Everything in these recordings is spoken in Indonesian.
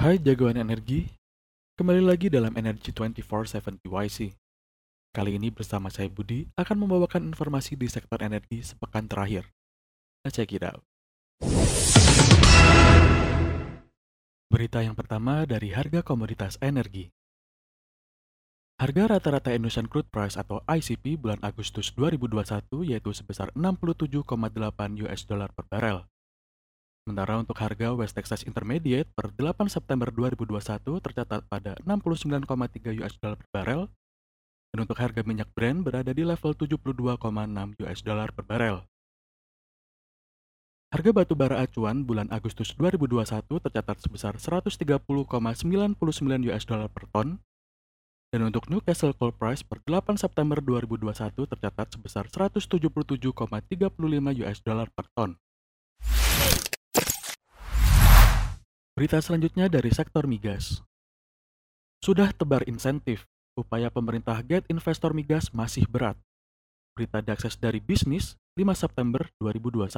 Hai jagoan energi, kembali lagi dalam Energy 24/7 TYC. Kali ini bersama saya Budi akan membawakan informasi di sektor energi sepekan terakhir. Let's check it out. Berita yang pertama dari harga komoditas energi. Harga rata-rata Indonesian Crude Price atau ICP bulan Agustus 2021 yaitu sebesar 67,8 US dollar per barel. Sementara untuk harga West Texas Intermediate per 8 September 2021 tercatat pada 69,3 US dollar per barel, dan untuk harga minyak Brent berada di level 72,6 US dollar per barel. Harga batu bara acuan bulan Agustus 2021 tercatat sebesar 130,99 US dollar per ton, dan untuk Newcastle Coal Price per 8 September 2021 tercatat sebesar 177,35 US dollar per ton. Berita selanjutnya dari sektor migas. Sudah tebar insentif, upaya pemerintah get investor migas masih berat. Berita diakses dari bisnis 5 September 2021.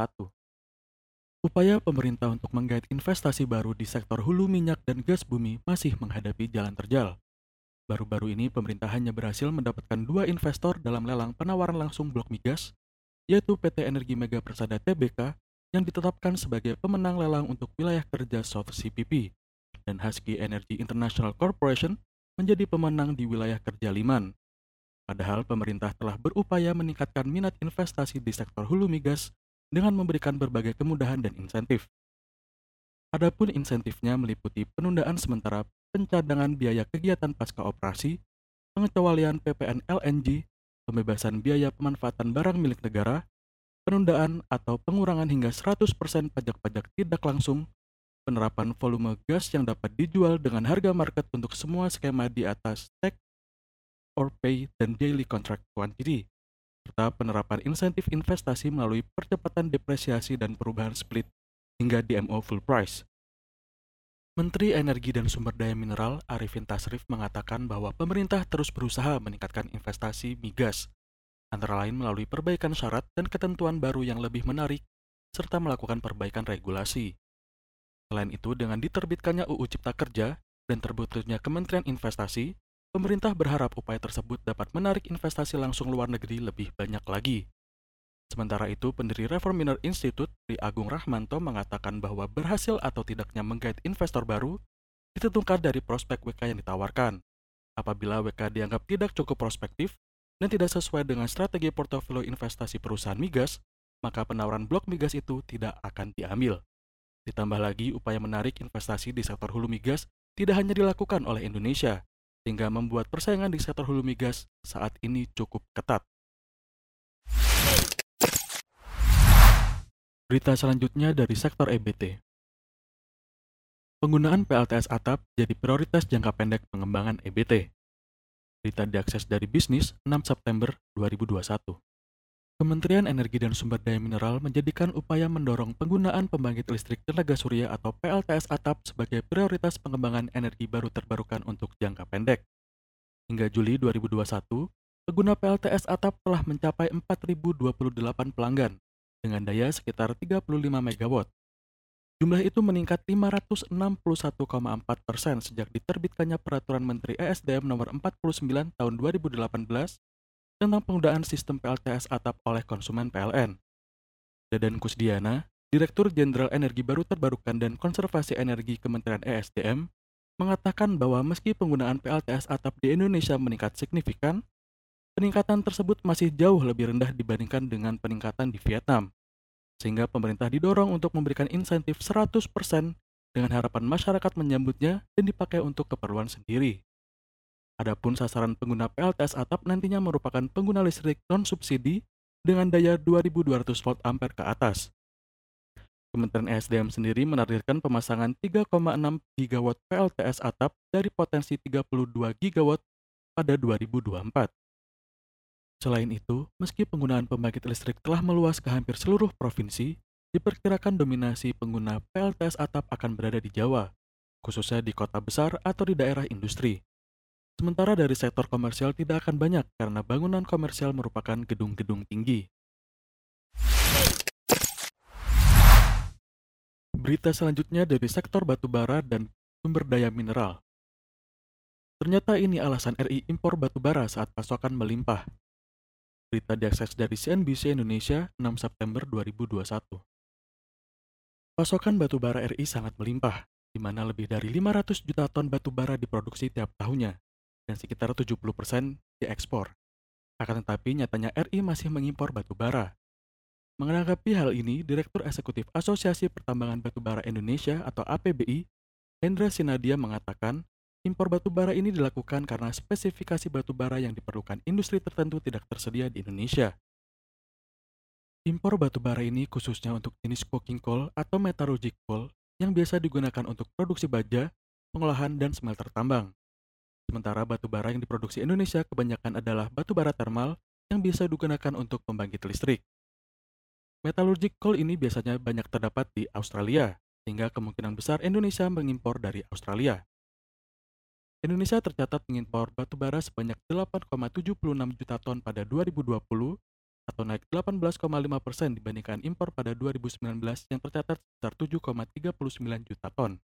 Upaya pemerintah untuk menggait investasi baru di sektor hulu minyak dan gas bumi masih menghadapi jalan terjal. Baru-baru ini pemerintah hanya berhasil mendapatkan dua investor dalam lelang penawaran langsung blok migas, yaitu PT Energi Mega Persada Tbk yang ditetapkan sebagai pemenang lelang untuk wilayah kerja South CPP, dan Husky Energy International Corporation menjadi pemenang di wilayah kerja Liman. Padahal pemerintah telah berupaya meningkatkan minat investasi di sektor hulu migas dengan memberikan berbagai kemudahan dan insentif. Adapun insentifnya meliputi penundaan sementara pencadangan biaya kegiatan pasca operasi, pengecualian PPN LNG, pembebasan biaya pemanfaatan barang milik negara, penundaan atau pengurangan hingga 100% pajak-pajak tidak langsung, penerapan volume gas yang dapat dijual dengan harga market untuk semua skema di atas take or pay dan daily contract quantity, serta penerapan insentif investasi melalui percepatan depresiasi dan perubahan split hingga DMO full price. Menteri Energi dan Sumber Daya Mineral Arifin Tasrif mengatakan bahwa pemerintah terus berusaha meningkatkan investasi migas, antara lain melalui perbaikan syarat dan ketentuan baru yang lebih menarik, serta melakukan perbaikan regulasi. Selain itu, dengan diterbitkannya UU Cipta Kerja dan terbentuknya Kementerian Investasi, pemerintah berharap upaya tersebut dapat menarik investasi langsung luar negeri lebih banyak lagi. Sementara itu, pendiri Reforminer Institute, Pri Agung Rahmanto mengatakan bahwa berhasil atau tidaknya menggait investor baru ditentukan dari prospek WK yang ditawarkan. Apabila WK dianggap tidak cukup prospektif dan tidak sesuai dengan strategi portofolio investasi perusahaan migas, maka penawaran blok migas itu tidak akan diambil. Ditambah lagi, upaya menarik investasi di sektor hulu migas tidak hanya dilakukan oleh Indonesia, sehingga membuat persaingan di sektor hulu migas saat ini cukup ketat. Berita selanjutnya dari sektor EBT. Penggunaan PLTS atap jadi prioritas jangka pendek pengembangan EBT. Berita diakses dari bisnis 6 September 2021. Kementerian Energi dan Sumber Daya Mineral menjadikan upaya mendorong penggunaan pembangkit listrik tenaga surya atau PLTS atap sebagai prioritas pengembangan energi baru terbarukan untuk jangka pendek. Hingga Juli 2021, pengguna PLTS atap telah mencapai 4.028 pelanggan dengan daya sekitar 35 MW. Jumlah itu meningkat 561,4 persen sejak diterbitkannya Peraturan Menteri ESDM Nomor 49 Tahun 2018 tentang penggunaan sistem PLTS atap oleh konsumen PLN. Dadan Kusdiana, Direktur Jenderal Energi Baru Terbarukan dan Konservasi Energi Kementerian ESDM, mengatakan bahwa meski penggunaan PLTS atap di Indonesia meningkat signifikan, peningkatan tersebut masih jauh lebih rendah dibandingkan dengan peningkatan di Vietnam. Sehingga pemerintah didorong untuk memberikan insentif 100% dengan harapan masyarakat menyambutnya dan dipakai untuk keperluan sendiri. Adapun sasaran pengguna PLTS atap nantinya merupakan pengguna listrik non-subsidi dengan daya 2200 volt ampere ke atas. Kementerian ESDM sendiri menargetkan pemasangan 3,6 gigawatt PLTS atap dari potensi 32 gigawatt pada 2024. Selain itu, meski penggunaan pembangkit listrik telah meluas ke hampir seluruh provinsi, diperkirakan dominasi pengguna PLTS atap akan berada di Jawa, khususnya di kota besar atau di daerah industri. Sementara dari sektor komersial tidak akan banyak karena bangunan komersial merupakan gedung-gedung tinggi. Berita selanjutnya dari sektor batubara dan sumber daya mineral. Ternyata ini alasan RI impor batu bara saat pasokan melimpah. Berita diakses dari CNBC Indonesia 6 September 2021. Pasokan batu bara RI sangat melimpah, di mana lebih dari 500 juta ton batu bara diproduksi tiap tahunnya, dan sekitar 70% diekspor. Akan tetapi nyatanya RI masih mengimpor batu bara. Menanggapi hal ini, Direktur Eksekutif Asosiasi Pertambangan Batubara Indonesia atau APBI, Hendra Sinadia mengatakan, impor batu bara ini dilakukan karena spesifikasi batu bara yang diperlukan industri tertentu tidak tersedia di Indonesia. Impor batu bara ini khususnya untuk jenis coking coal atau metallurgic coal yang biasa digunakan untuk produksi baja, pengolahan, dan smelter tambang. Sementara batu bara yang diproduksi Indonesia kebanyakan adalah batu bara thermal yang bisa digunakan untuk pembangkit listrik. Metallurgic coal ini biasanya banyak terdapat di Australia, sehingga kemungkinan besar Indonesia mengimpor dari Australia. Indonesia tercatat mengimpor batu bara sebanyak 8,76 juta ton pada 2020 atau naik 18,5 persen dibandingkan impor pada 2019 yang tercatat sebesar 7,39 juta ton.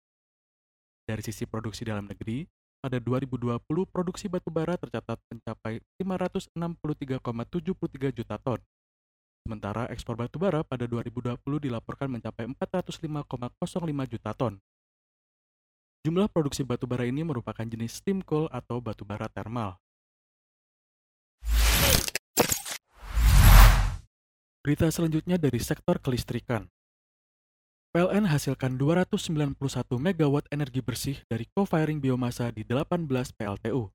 Dari sisi produksi dalam negeri, pada 2020 produksi batu bara tercatat mencapai 563,73 juta ton Sementara ekspor batu bara pada 2020 dilaporkan mencapai 405,05 juta ton. Jumlah produksi batu bara ini merupakan jenis steam coal atau batu bara thermal. Berita selanjutnya dari sektor kelistrikan. PLN hasilkan 291 MW energi bersih dari co-firing biomasa di 18 PLTU.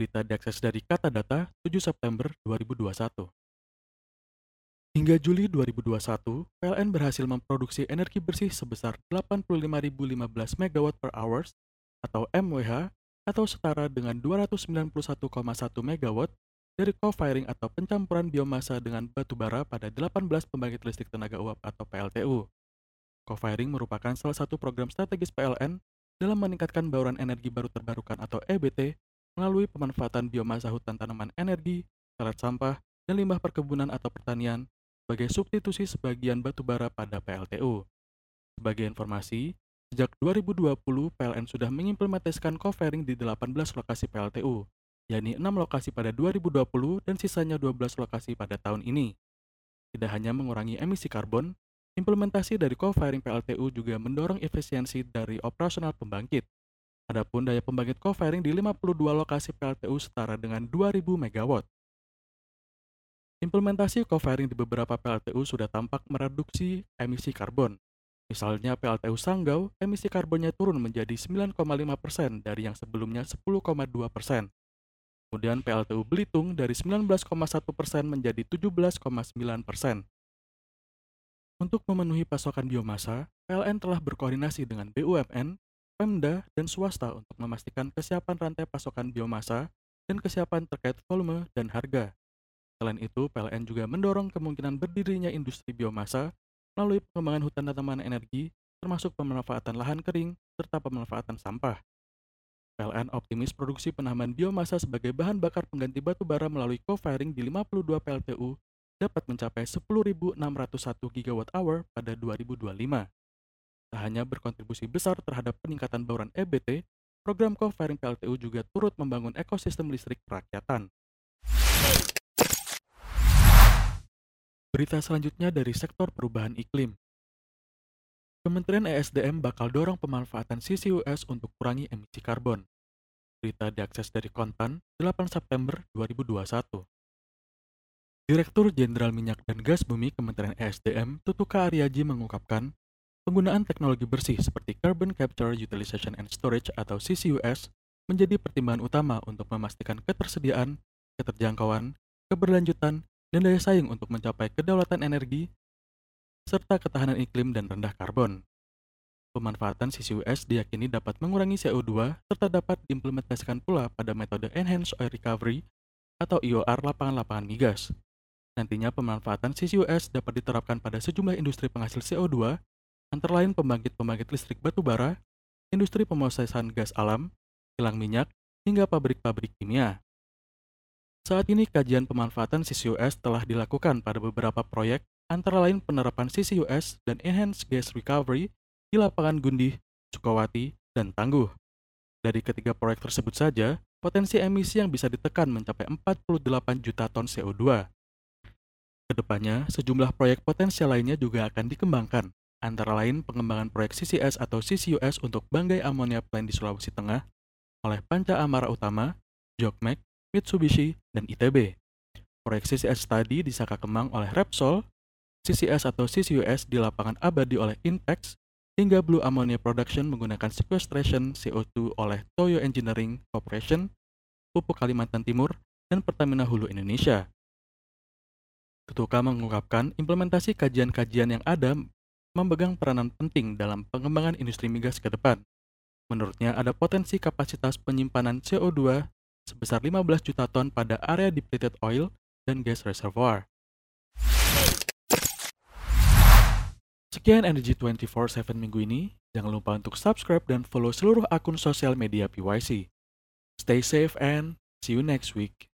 Berita diakses dari Kata Data 7 September 2021. Hingga Juli 2021, PLN berhasil memproduksi energi bersih sebesar 85.015 MW per hours atau MWH atau setara dengan 291,1 MW dari co-firing atau pencampuran biomasa dengan batu bara pada 18 pembangkit listrik tenaga uap atau PLTU. Co-firing merupakan salah satu program strategis PLN dalam meningkatkan bauran energi baru terbarukan atau EBT melalui pemanfaatan biomasa hutan tanaman energi, pelet sampah, dan limbah perkebunan atau pertanian sebagai substitusi sebagian batu bara pada PLTU. Sebagai informasi, sejak 2020 PLN sudah mengimplementasikan co-firing di 18 lokasi PLTU, yakni 6 lokasi pada 2020 dan sisanya 12 lokasi pada tahun ini. Tidak hanya mengurangi emisi karbon, implementasi dari co-firing PLTU juga mendorong efisiensi dari operasional pembangkit. Adapun daya pembangkit co-firing di 52 lokasi PLTU setara dengan 2000 MW. Implementasi co-firing di beberapa PLTU sudah tampak mereduksi emisi karbon. Misalnya PLTU Sanggau, emisi karbonnya turun menjadi 9,5% dari yang sebelumnya 10,2%. Kemudian PLTU Belitung dari 19,1% menjadi 17,9%. Untuk memenuhi pasokan biomasa, PLN telah berkoordinasi dengan BUMN, Pemda, dan swasta untuk memastikan kesiapan rantai pasokan biomasa dan kesiapan terkait volume dan harga. Selain itu, PLN juga mendorong kemungkinan berdirinya industri biomasa melalui pengembangan hutan tanaman energi, termasuk pemanfaatan lahan kering serta pemanfaatan sampah. PLN optimis produksi penahanan biomasa sebagai bahan bakar pengganti batu bara melalui co-firing di 52 PLTU dapat mencapai 10.601 GWh pada 2025. Tak hanya berkontribusi besar terhadap peningkatan bauran EBT, program co-firing PLTU juga turut membangun ekosistem listrik kerakyatan. Berita selanjutnya dari sektor perubahan iklim. Kementerian ESDM bakal dorong pemanfaatan CCUS untuk kurangi emisi karbon. Berita diakses dari Kontan 8 September 2021. Direktur Jenderal Minyak dan Gas Bumi Kementerian ESDM, Tutuka Aryaji mengungkapkan, penggunaan teknologi bersih seperti Carbon Capture Utilization and Storage atau CCUS menjadi pertimbangan utama untuk memastikan ketersediaan, keterjangkauan, keberlanjutan, dan daya saing untuk mencapai kedaulatan energi, serta ketahanan iklim dan rendah karbon. Pemanfaatan CCUS diyakini dapat mengurangi CO2 serta dapat diimplementasikan pula pada metode Enhanced Oil Recovery atau IOR lapangan-lapangan migas. Nantinya pemanfaatan CCUS dapat diterapkan pada sejumlah industri penghasil CO2, antara lain pembangkit-pembangkit listrik batu bara, industri pemrosesan gas alam, kilang minyak, hingga pabrik-pabrik kimia. Saat ini kajian pemanfaatan CCUS telah dilakukan pada beberapa proyek, antara lain penerapan CCUS dan Enhanced Gas Recovery di lapangan Gundih, Sukawati, dan tangguh. Dari ketiga proyek tersebut saja, potensi emisi yang bisa ditekan mencapai 48 juta ton CO2. Ke depannya, sejumlah proyek potensial lainnya juga akan dikembangkan, antara lain pengembangan proyek CCS atau CCUS untuk Banggai Ammonia Plant di Sulawesi Tengah oleh Panca Amara Utama, Jokmek, Mitsubishi, dan ITB. Proyek CCS tadi di Saka Kemang oleh Repsol, CCS atau CCUS di lapangan abadi oleh Intex, hingga Blue Ammonia Production menggunakan sequestration CO2 oleh Toyo Engineering Corporation, Pupuk Kalimantan Timur, dan Pertamina Hulu Indonesia. Tutuka mengungkapkan implementasi kajian-kajian yang ada memegang peranan penting dalam pengembangan industri migas ke depan. Menurutnya ada potensi kapasitas penyimpanan CO2 sebesar 15 juta ton pada area depleted oil dan gas reservoir. Sekian Energy 24/7 minggu ini. Jangan lupa untuk subscribe dan follow seluruh akun sosial media PYC. Stay safe and see you next week.